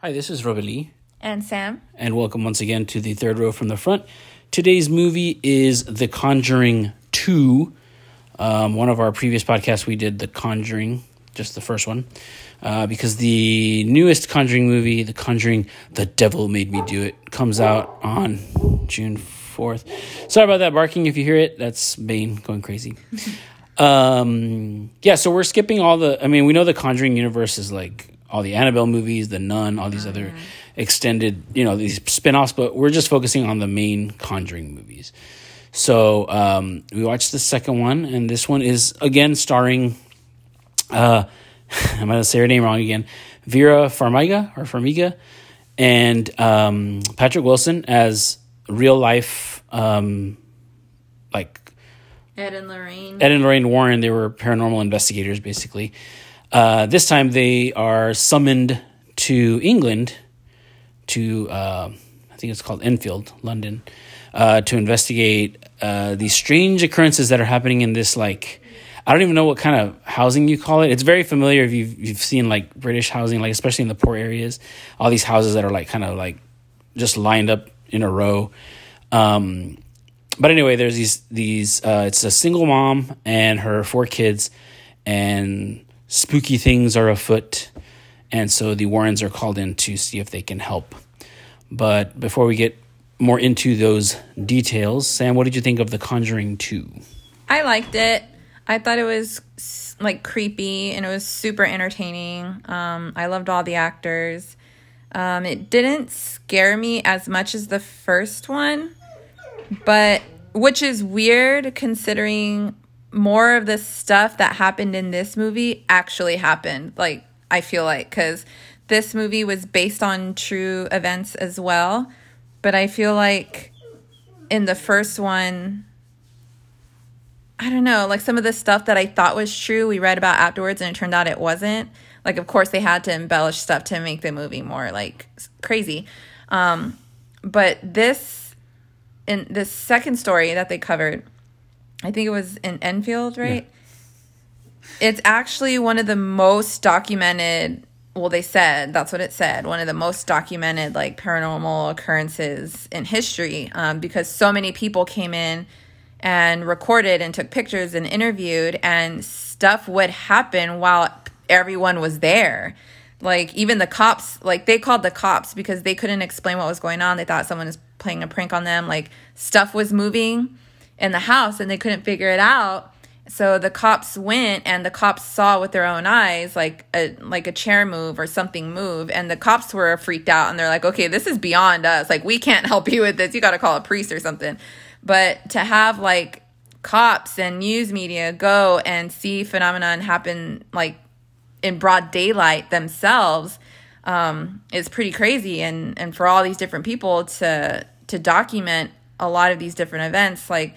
Hi, this is Robert Lee, And Sam. and welcome once again to the third row from the front. Today's movie is The Conjuring 2. Um, one of our previous podcasts, we did The Conjuring, just the first one, uh, because the newest Conjuring movie, The Conjuring The Devil Made Me Do It, comes out on June 4th. Sorry about that barking if you hear it. That's Bane going crazy. Um, yeah, so we're skipping all the. I mean, we know the Conjuring universe is like all the Annabelle movies, the Nun, all these other extended, you know, these spin-offs, but we're just focusing on the main Conjuring movies. So um, we watched the second one, and this one is again starring. Uh, I'm gonna say her name wrong again. Vera Farmiga or Farmiga, and um, Patrick Wilson as real life, um, like Ed and Lorraine. Ed and Lorraine Warren, they were paranormal investigators, basically. Uh, this time they are summoned to England, to, uh, I think it's called Enfield, London, uh, to investigate uh, these strange occurrences that are happening in this, like, I don't even know what kind of housing you call it. It's very familiar if you've, you've seen, like, British housing, like, especially in the poor areas. All these houses that are, like, kind of, like, just lined up in a row. Um, but anyway, there's these these. Uh, it's a single mom and her four kids, and spooky things are afoot, and so the Warrens are called in to see if they can help. But before we get more into those details, Sam, what did you think of The Conjuring Two? I liked it. I thought it was like creepy and it was super entertaining. Um, I loved all the actors. Um, it didn't scare me as much as the first one, but which is weird considering more of the stuff that happened in this movie actually happened. Like, I feel like, because this movie was based on true events as well. But I feel like in the first one, I don't know, like some of the stuff that I thought was true, we read about afterwards, and it turned out it wasn't. Like, of course, they had to embellish stuff to make the movie more like crazy. Um, but this, in this second story that they covered, I think it was in Enfield, right? It's actually one of the most documented. Well, they said that's what it said. One of the most documented like paranormal occurrences in history, um, because so many people came in and recorded and took pictures and interviewed, and stuff would happen while everyone was there. Like even the cops, like they called the cops because they couldn't explain what was going on. They thought someone was playing a prank on them. Like stuff was moving in the house and they couldn't figure it out. So the cops went and the cops saw with their own eyes like a like a chair move or something move and the cops were freaked out and they're like, "Okay, this is beyond us. Like we can't help you with this. You got to call a priest or something." But to have like cops and news media go and see phenomenon happen like in broad daylight themselves um, is pretty crazy and and for all these different people to to document a lot of these different events like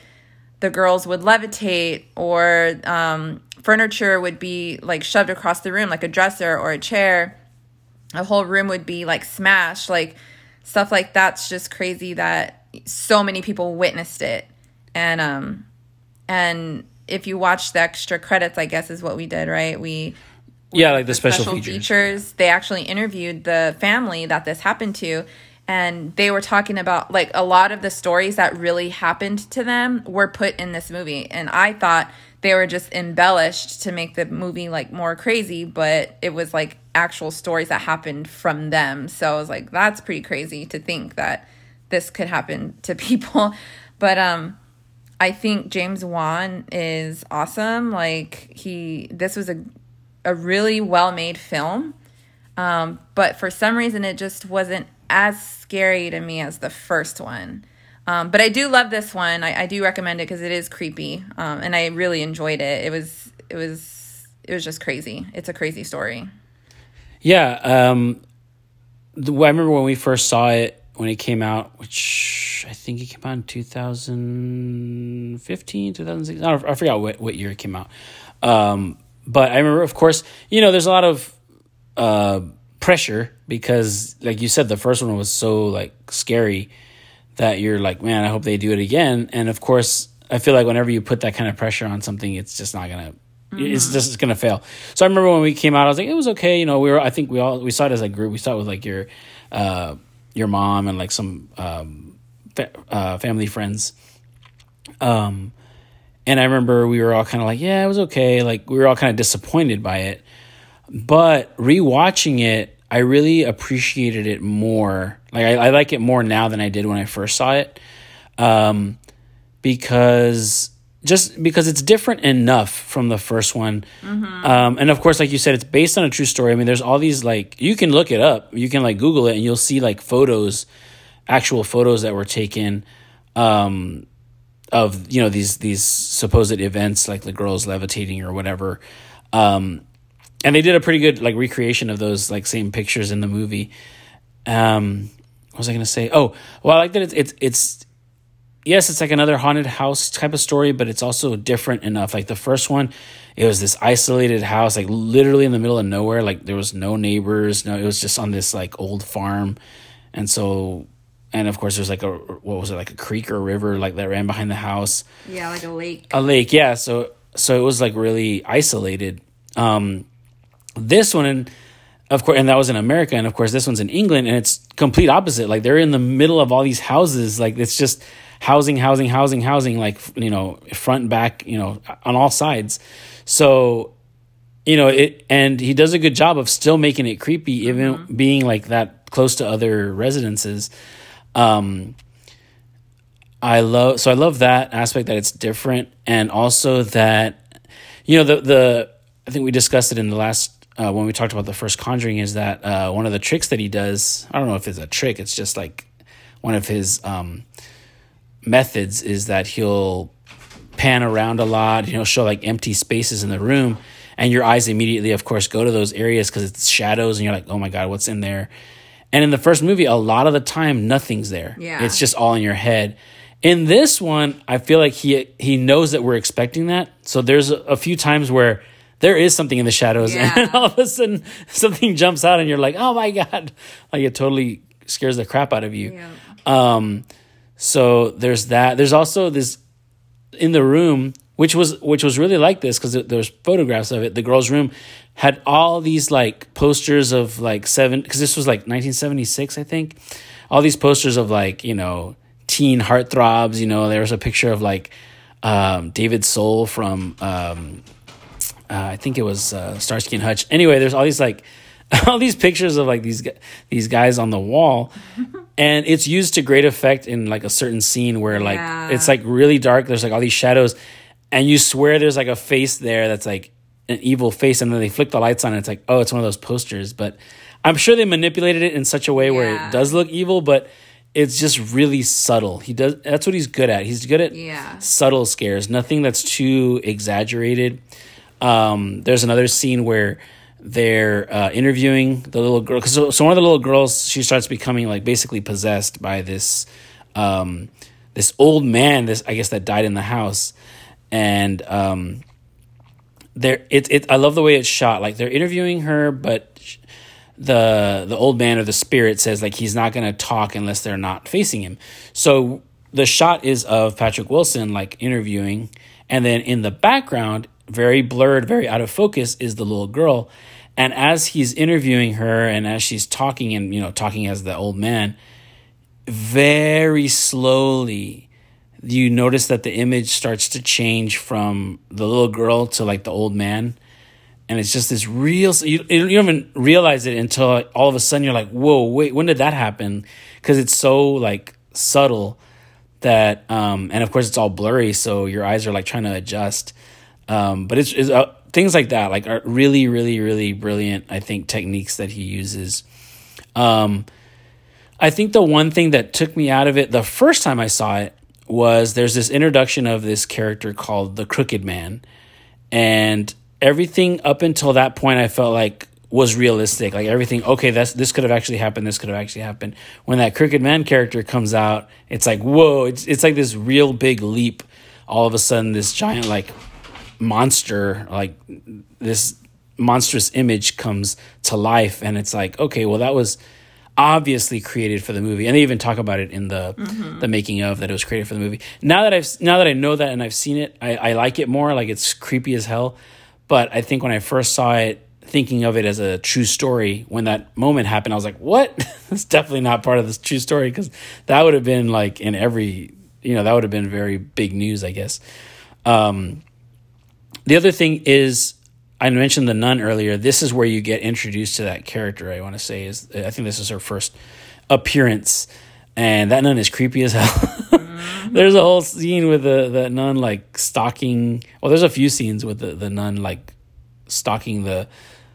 the girls would levitate or um, furniture would be like shoved across the room like a dresser or a chair a whole room would be like smashed like stuff like that's just crazy that so many people witnessed it and um and if you watch the extra credits i guess is what we did right we Yeah, like the special, features. features. They actually interviewed the family that this happened to, and they were talking about like a lot of the stories that really happened to them were put in this movie. And I thought they were just embellished to make the movie like more crazy, but it was like actual stories that happened from them. So I was like, that's pretty crazy to think that this could happen to people. But um I think James Wan is awesome. Like he this was a a really well made film. Um, but for some reason, it just wasn't as scary to me as the first one. Um, but I do love this one. I, I do recommend it because it is creepy, um, and I really enjoyed it. It was it was it was just crazy. It's a crazy story. Yeah, um, the, I remember when we first saw it when it came out, which I think it came out in 2015, 2016. I, I forgot what, what year it came out. Um, but I remember, of course, you know, there's a lot of uh, pressure because, like you said, the first one was so like scary that you're like, man, I hope they do it again. And of course, I feel like whenever you put that kind of pressure on something, it's just not gonna It's just it's gonna fail. So I remember when we came out, I was like, it was okay. You know, we were. I think we all we saw it as a group. We saw it with like your uh, your mom and like some um, fa- uh, family friends. Um, and I remember we were all kind of like, yeah, it was okay. Like we were all kind of disappointed by it, but rewatching it, I really appreciated it more. Like I, I like it more now than I did when I first saw it, um, because just because it's different enough from the first one, um, and of course, like you said, it's based on a true story. I mean, there's all these like you can look it up, you can like Google it, and you'll see like photos, actual photos that were taken. Um, of you know these these supposed events like the girls levitating or whatever um and they did a pretty good like recreation of those like same pictures in the movie. Um what was i gonna say? Oh well i like that it's it's it's yes it's like another haunted house type of story but it's also different enough. Like the first one it was this isolated house like literally in the middle of nowhere. Like there was no neighbors no it was just on this like old farm. And so and of course there's like a what was it like a creek or a river like that ran behind the house. Yeah, like a lake. a lake yeah. So so it was like really isolated. Um this one and of course and that was in america and of course this one's in england and it's complete opposite. Like they're in the middle of all these houses. Like it's just housing housing housing housing like you know front back you know on all sides. So you know it and he does a good job of still making it creepy even being like that close to other residences. Um I love so I love that aspect that it's different and also that you know the the I think we discussed it in the last uh, when we talked about the first Conjuring is that uh, one of the tricks that he does I don't know if it's a trick it's just like one of his um, methods is that he'll pan around a lot he'll show like empty spaces in the room and your eyes immediately of course go to those areas because it's shadows and you're like oh my god what's in there and in the first movie a lot of the time nothing's there Yeah. it's just all in your head in this one, I feel like he he knows that we're expecting that. So there's a, a few times where there is something in the shadows, and Yeah. then all of a sudden something jumps out, and you're like, "Oh my god!" Like it totally scares the crap out of you. Yeah. Um, so there's that. There's also this in the room, which was which was really like this because there's photographs of it. The girl's room had all these like posters of like seven because this was like 1976, I think. All these posters of like you know teen heartthrobs. You know, there was a picture of like um, David Soul from um, uh, I think it was uh, Starsky and Hutch. Anyway, there's all these like all these pictures of like these these guys on the wall, and it's used to great effect in like a certain scene where like Yeah. it's like really dark. There's like all these shadows, and you swear there's like a face there that's like an evil face, and then they flick the lights on, and it's like oh, it's one of those posters. But I'm sure they manipulated it in such a way where it does look evil, but it's just really subtle. He does that's what he's good at. He's good at Yeah. subtle scares, nothing that's too exaggerated. Um, there's another scene where they're uh, interviewing the little girl. Cause so, so one of the little girls, she starts becoming like basically possessed by this um, this old man. This I guess that died in the house, and um, there it it. I love the way it's shot. Like they're interviewing her, but the the old man or the spirit says like he's not going to talk unless they're not facing him. So the shot is of Patrick Wilson like interviewing and then in the background very blurred, very out of focus is the little girl. And as he's interviewing her and as she's talking and you know talking as the old man very slowly you notice that the image starts to change from the little girl to like the old man. And it's just this real you, you don't even realize it until all of a sudden you're like whoa wait when did that happen? Because it's so like subtle that um and of course it's all blurry so your eyes are like trying to adjust um but it's, it's uh, things like that like are really really really brilliant i think techniques that he uses um I think the one thing that took me out of it the first time I saw it was there's this introduction of this character called the Crooked Man. And everything up until that point I felt like was realistic. Like everything, okay, that's this could have actually happened, this could have actually happened. When that Crooked Man character comes out, it's like, whoa, it's it's like this real big leap. All of a sudden this giant like monster, like this monstrous image comes to life and it's like, okay, well that was obviously created for the movie and they even talk about it in the the making of that it was created for the movie now that i've now that i know that and i've seen it i, I like it more like it's creepy as hell But I think when I first saw it, thinking of it as a true story, when that moment happened, I was like, "What? That's definitely not part of this true story." Because that would have been like in every, you know, that would have been very big news, I guess. Um, the other thing is, I mentioned the nun earlier. This is where you get introduced to that character. I want to say is I think this is her first appearance, and that nun is creepy as hell. Mm-hmm. there's a whole scene with the the nun like stalking. Well, there's a few scenes with the the nun like stalking the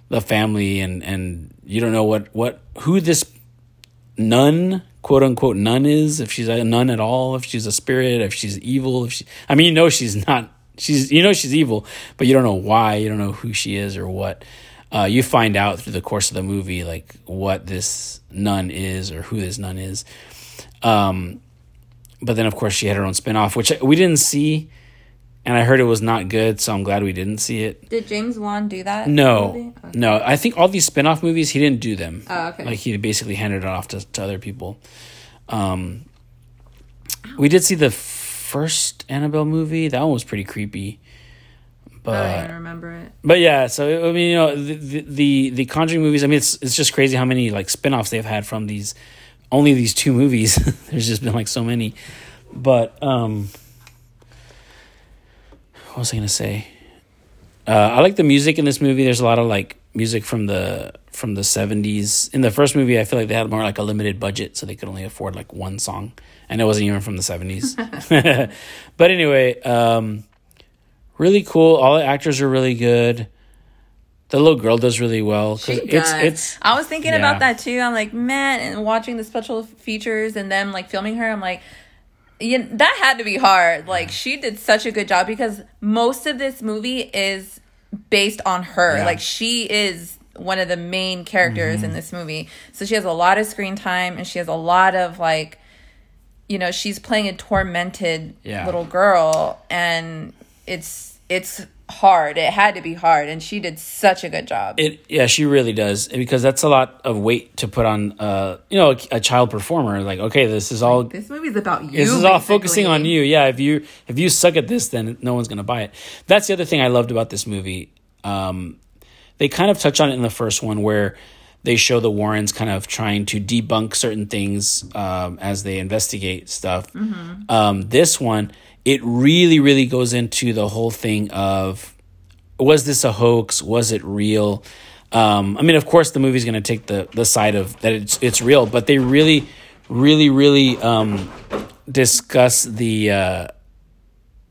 the family, and and you don't know what what who this nun quote unquote nun is if she's a nun at all if she's a spirit if she's evil if she i mean you know she's not she's you know she's evil but you don't know why you don't know who she is or what. Uh, you find out through the course of the movie like what this nun is or who this nun is. Um, but then of course she had her own spin-off which we didn't see and i heard it was not good so i'm glad we didn't see it. Did james wan do that no. okay. no i think all these spin-off movies he didn't do them. Oh, okay. like he basically handed it off to, to other people. Um, we did see the first Annabelle movie. That one was pretty creepy. But I remember it. But yeah, so I mean, you know, the, the the Conjuring movies. I mean, it's it's just crazy how many like spin-offs they've had from these only these two movies. There's just been like so many. But um what was I gonna say? Uh, I like the music in this movie. There's a lot of like music from the from the 70s. In the first movie, I feel like they had more like a limited budget, so they could only afford like one song, and it wasn't even from the 70s. but anyway, um, really cool. All the actors are really good. The little girl does really well. She does. It's, it's, I was thinking yeah. about that too. I'm like, man, and watching the special features and them like filming her, I'm like, yeah, that had to be hard. Like she did such a good job because most of this movie is based on her. Yeah. Like she is one of the main characters mm-hmm. in this movie. So she has a lot of screen time and she has a lot of like you know, she's playing a tormented yeah. little girl and it's it's hard. It had to be hard and she did such a good job. It yeah, she really does because that's a lot of weight to put on uh you know, a, a child performer like okay, this is all This movie's about you. This is basically. all focusing on you. Yeah, if you if you suck at this then no one's going to buy it. That's the other thing I loved about this movie. Um they kind of touch on it in the first one where they show the Warrens kind of trying to debunk certain things um, as they investigate stuff. Mm-hmm. Um, this one, it really, really goes into the whole thing of was this a hoax? Was it real? Um, I mean, of course, the movie's going to take the the side of that it's it's real, but they really, really, really um, discuss the. Uh,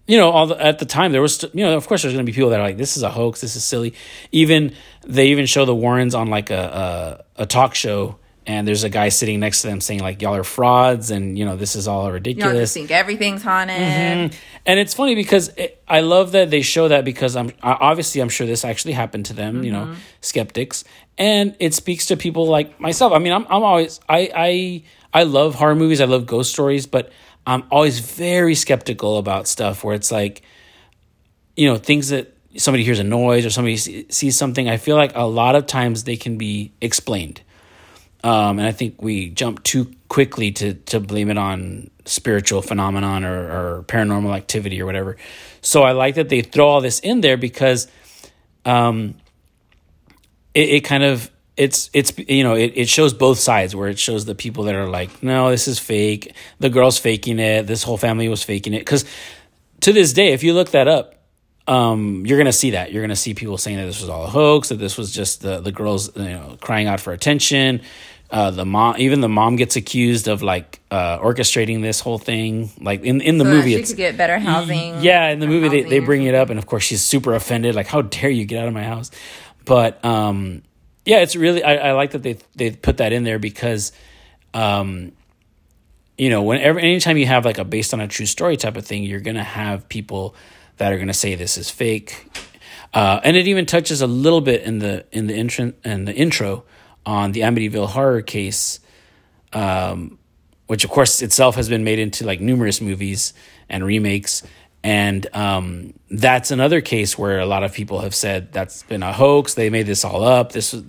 you know, all the, at the time there was, you know, of course there's going to be people that are like, this is a hoax, this is silly. Even they even show the Warrens on like a, a, a talk show, and there's a guy sitting next to them saying like, y'all are frauds, and you know, this is all ridiculous. Y'all just think everything's haunted. Mm-hmm. And it's funny because it, I love that they show that because I'm obviously I'm sure this actually happened to them, mm-hmm. you know, mm-hmm. skeptics, and it speaks to people like myself. I mean, I'm I'm always I I I love horror movies, I love ghost stories, but I'm always very skeptical about stuff where it's like, you know, things that somebody hears a noise or somebody sees something. I feel like a lot of times they can be explained. Um, and I think we jump too quickly to, to blame it on spiritual phenomenon or, or paranormal activity or whatever. So I like that they throw all this in there because um, it, it kind of it's it's you know it, it shows both sides where it shows the people that are like no this is fake. The girl's faking it. This whole family was faking it. Because to this day if you look that up um, you're gonna see that. You're gonna see people saying that this was all a hoax that this was just the the girls you know crying out for attention. Uh, the mom even the mom gets accused of like uh, orchestrating this whole thing. Like in in the so movie it's to get better housing yeah in the movie they, they bring it up and of course she's super offended. Like how dare you get out of my house? But um yeah, it's really I, I like that they they put that in there because, um, you know, whenever anytime you have like a based on a true story type of thing, you're gonna have people that are gonna say this is fake, uh, and it even touches a little bit in the in the intro in the intro on the Amityville horror case, um, which of course itself has been made into like numerous movies and remakes. And um, that's another case where a lot of people have said that's been a hoax. They made this all up. This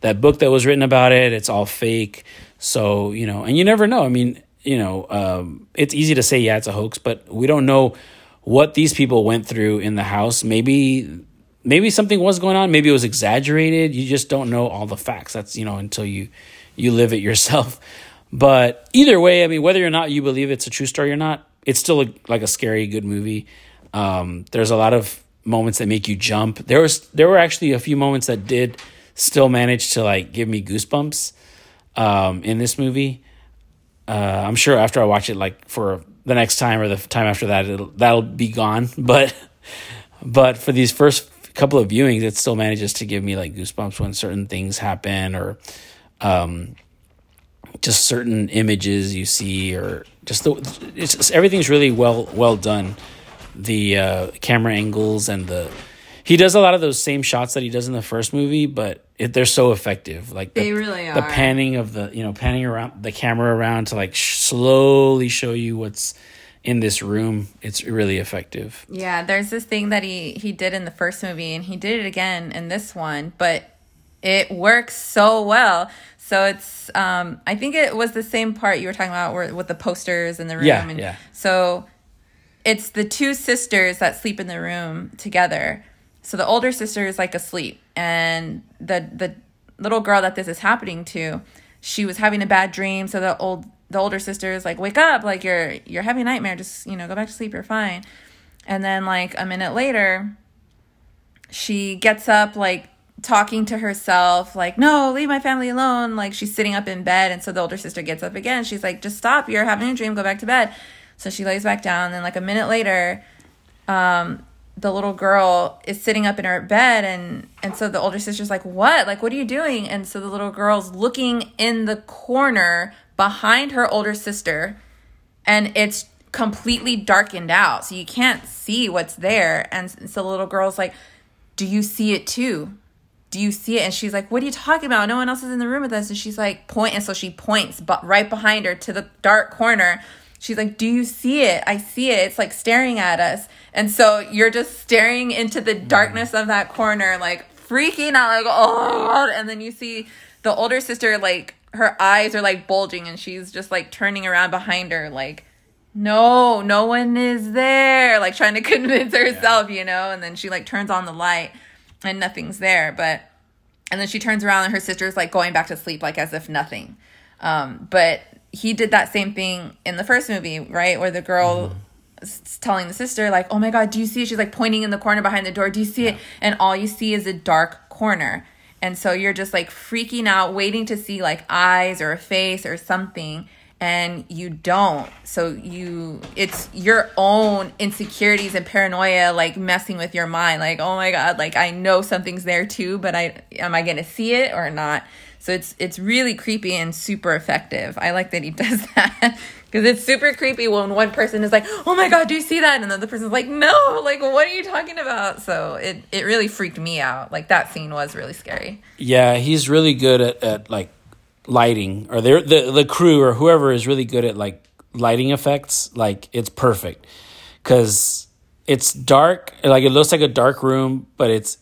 that book that was written about it. It's all fake. So you know, and you never know. I mean, you know, um, it's easy to say yeah, it's a hoax, but we don't know what these people went through in the house. Maybe maybe something was going on. Maybe it was exaggerated. You just don't know all the facts. That's you know until you you live it yourself. But either way, I mean, whether or not you believe it's a true story or not, it's still a, like a scary, good movie. Um, there's a lot of moments that make you jump. There was there were actually a few moments that did still manage to like give me goosebumps um, in this movie. Uh, I'm sure after I watch it, like for the next time or the time after that, that'll be gone. But but for these first couple of viewings, it still manages to give me like goosebumps when certain things happen or um, just certain images you see or just the it's just, everything's really well well done. The uh, camera angles and the he does a lot of those same shots that he does in the first movie, but it, they're so effective. Like the, They really are. the panning of the you know panning around the camera around to like sh- slowly show you what's in this room. It's really effective. Yeah, there's this thing that he he did in the first movie and he did it again in this one, but it works so well. So it's um I think it was the same part you were talking about where, with the posters in the room Yeah, and yeah. so it's the two sisters that sleep in the room together. So the older sister is like asleep and the the little girl that this is happening to, she was having a bad dream, so the old the older sister is like, "Wake up, like you're you're having a nightmare, just, you know, go back to sleep, you're fine." And then like a minute later, she gets up like talking to herself like no leave my family alone. Like she's sitting up in bed and so the older sister gets up again. She's like just stop. You're having a dream. Go back to bed. So she lays back down and then like a minute later um the little girl is sitting up in her bed and and so the older sister's like what? Like what are you doing? And so the little girl's looking in the corner behind her older sister and it's completely darkened out. So you can't see what's there. And so the little girl's like do you see it too do you see it? And she's like what are you talking about? No one else is in the room with us. And she's like point and so she points but right behind her to the dark corner. She's like do you see it? I see it. It's like staring at us. And so you're just staring into the mm. darkness of that corner like freaking out like oh and then you see the older sister like her eyes are like bulging and she's just like turning around behind her like no no one is there like trying to convince herself you know? And then she like turns on the light and nothing's there but and then she turns around and her sister's like going back to sleep like as if nothing. Um but he did that same thing in the first movie right where the girl is telling the sister like oh my god do you see it? She's like pointing in the corner behind the door do you see it? And all you see is a dark corner. And so you're just like freaking out waiting to see like eyes or a face or something and you don't. So you it's your own insecurities and paranoia like messing with your mind. Like oh my god like i know something's there too but i am i gonna see it or not? So it's it's really creepy and super effective. I like that he does that because it's super creepy when one person is like oh my god do you see that? And the person's like no like what are you talking about? So it it really freaked me out. Like that scene was really scary. Yeah, he's really good at, at like lighting, or they're, the the crew or whoever is really good at like lighting effects. Like it's perfect because it's dark. Like it looks like a dark room, but it's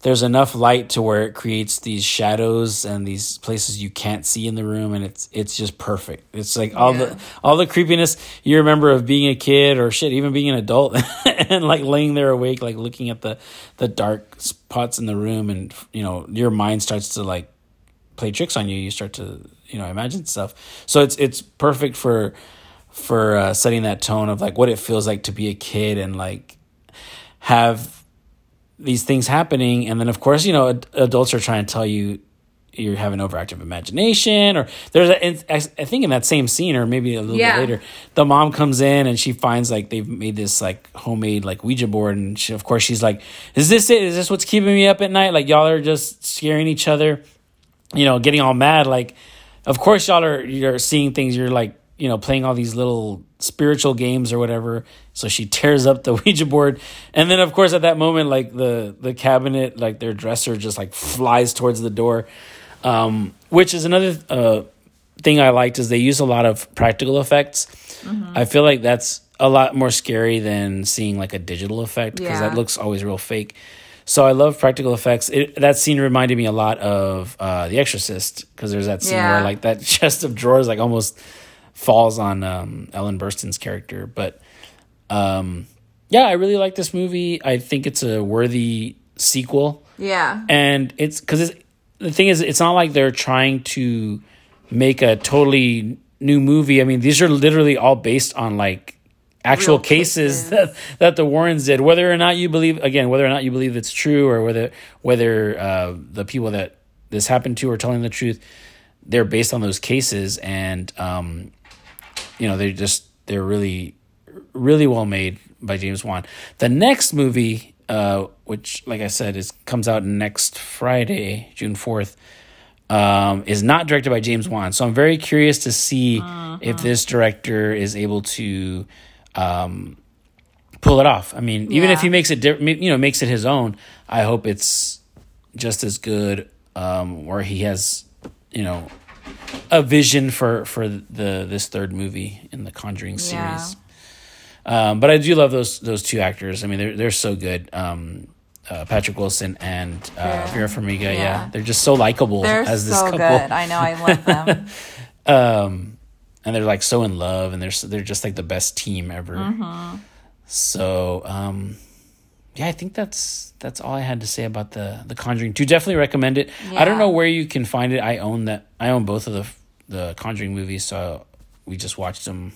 there's enough light to where it creates these shadows and these places you can't see in the room, and it's it's just perfect. It's like all Yeah. the all the creepiness you remember of being a kid or shit, even being an adult, and like laying there awake, like looking at the the dark spots in the room, and you know your mind starts to like play tricks on you. You start to you know imagine stuff. So it's it's perfect for for uh, setting that tone of like what it feels like to be a kid and like have these things happening, and then of course you know ad- adults are trying to tell you you have an overactive imagination or there's a, I think in that same scene or maybe a little Yeah. bit later the mom comes in and she finds like they've made this like homemade like ouija board and she, of course she's like is this it is this what's keeping me up at night like y'all are just scaring each other you know, getting all mad. Like, of course, y'all are you're seeing things. You're like, you know, playing all these little spiritual games or whatever. So she tears up the Ouija board, and then of course at that moment, like the the cabinet, like their dresser, just like flies towards the door. Um, which is another uh, thing I liked is they use a lot of practical effects. I feel like that's a lot more scary than seeing like a digital effect because Yeah. that looks always real fake. So I love practical effects. It, that scene reminded me a lot of uh, The Exorcist because there's that scene Yeah. where like that chest of drawers like almost falls on um, Ellen Burstyn's character. But um, yeah, I really like this movie. I think it's a worthy sequel Yeah. and it's because it's the thing is it's not like they're trying to make a totally new movie i mean these are literally all based on like actual cases, cases. that that the warrens did whether or not you believe again whether or not you believe it's true or whether whether uh, the people that this happened to are telling the truth they're based on those cases and um you know they're just they're really really well made by James Wan. The next movie, uh, which like I said is comes out next Friday, June fourth, um, is not directed by James Wan. So I'm very curious to see if this director is able to um, pull it off. I mean, even if he makes it, you know, makes it his own, I hope it's just as good. Um, where he has, you know, a vision for for the this third movie in the Conjuring Yeah. series. Um, but I do love those those two actors. I mean, they're they're so good. Um, uh, Patrick Wilson and uh, Vera. Farmiga. Yeah. Yeah. they're just so likable as this so couple. good. I know. I love them. Um, and they're like so in love, and they're they're just like the best team ever. Mm-hmm. So, um, yeah, I think that's that's all I had to say about the the Conjuring Two. Definitely recommend it. I don't know where you can find it. I own that. I own both of the the Conjuring movies, so we just watched them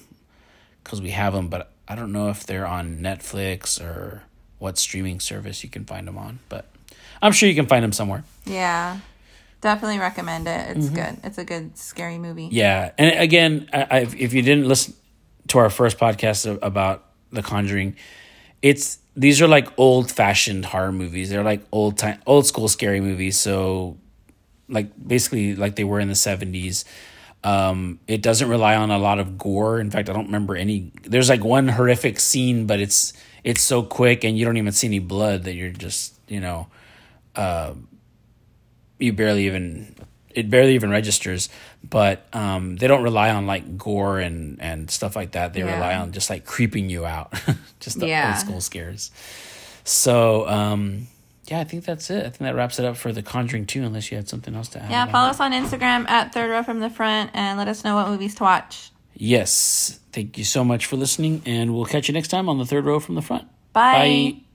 because we have them. But I don't know if they're on Netflix or what streaming service you can find them on. But I'm sure you can find them somewhere. yeah. Definitely recommend it. It's good. It's a good scary movie. Mm-hmm. Yeah, and again, I, I, if you didn't listen to our first podcast about The Conjuring, it's these are like old fashioned horror movies. They're like old time, old school scary movies. So, like basically like they were in the seventies. Um, it doesn't rely on a lot of gore. In fact, I don't remember any. There's like one horrific scene, but it's it's so quick and you don't even see any blood that you're just you know you barely even it barely even registers but um they don't rely on like gore and and stuff like that they Yeah. rely on just like creeping you out just the Yeah. old school scares so um yeah i think that's it i think that wraps it up for the conjuring 2 unless you had something else to add Yeah, follow us on Instagram at Third Row from the Front and let us know what movies to watch. yes thank you so much for listening and we'll catch you next time on the third row from the front Bye. bye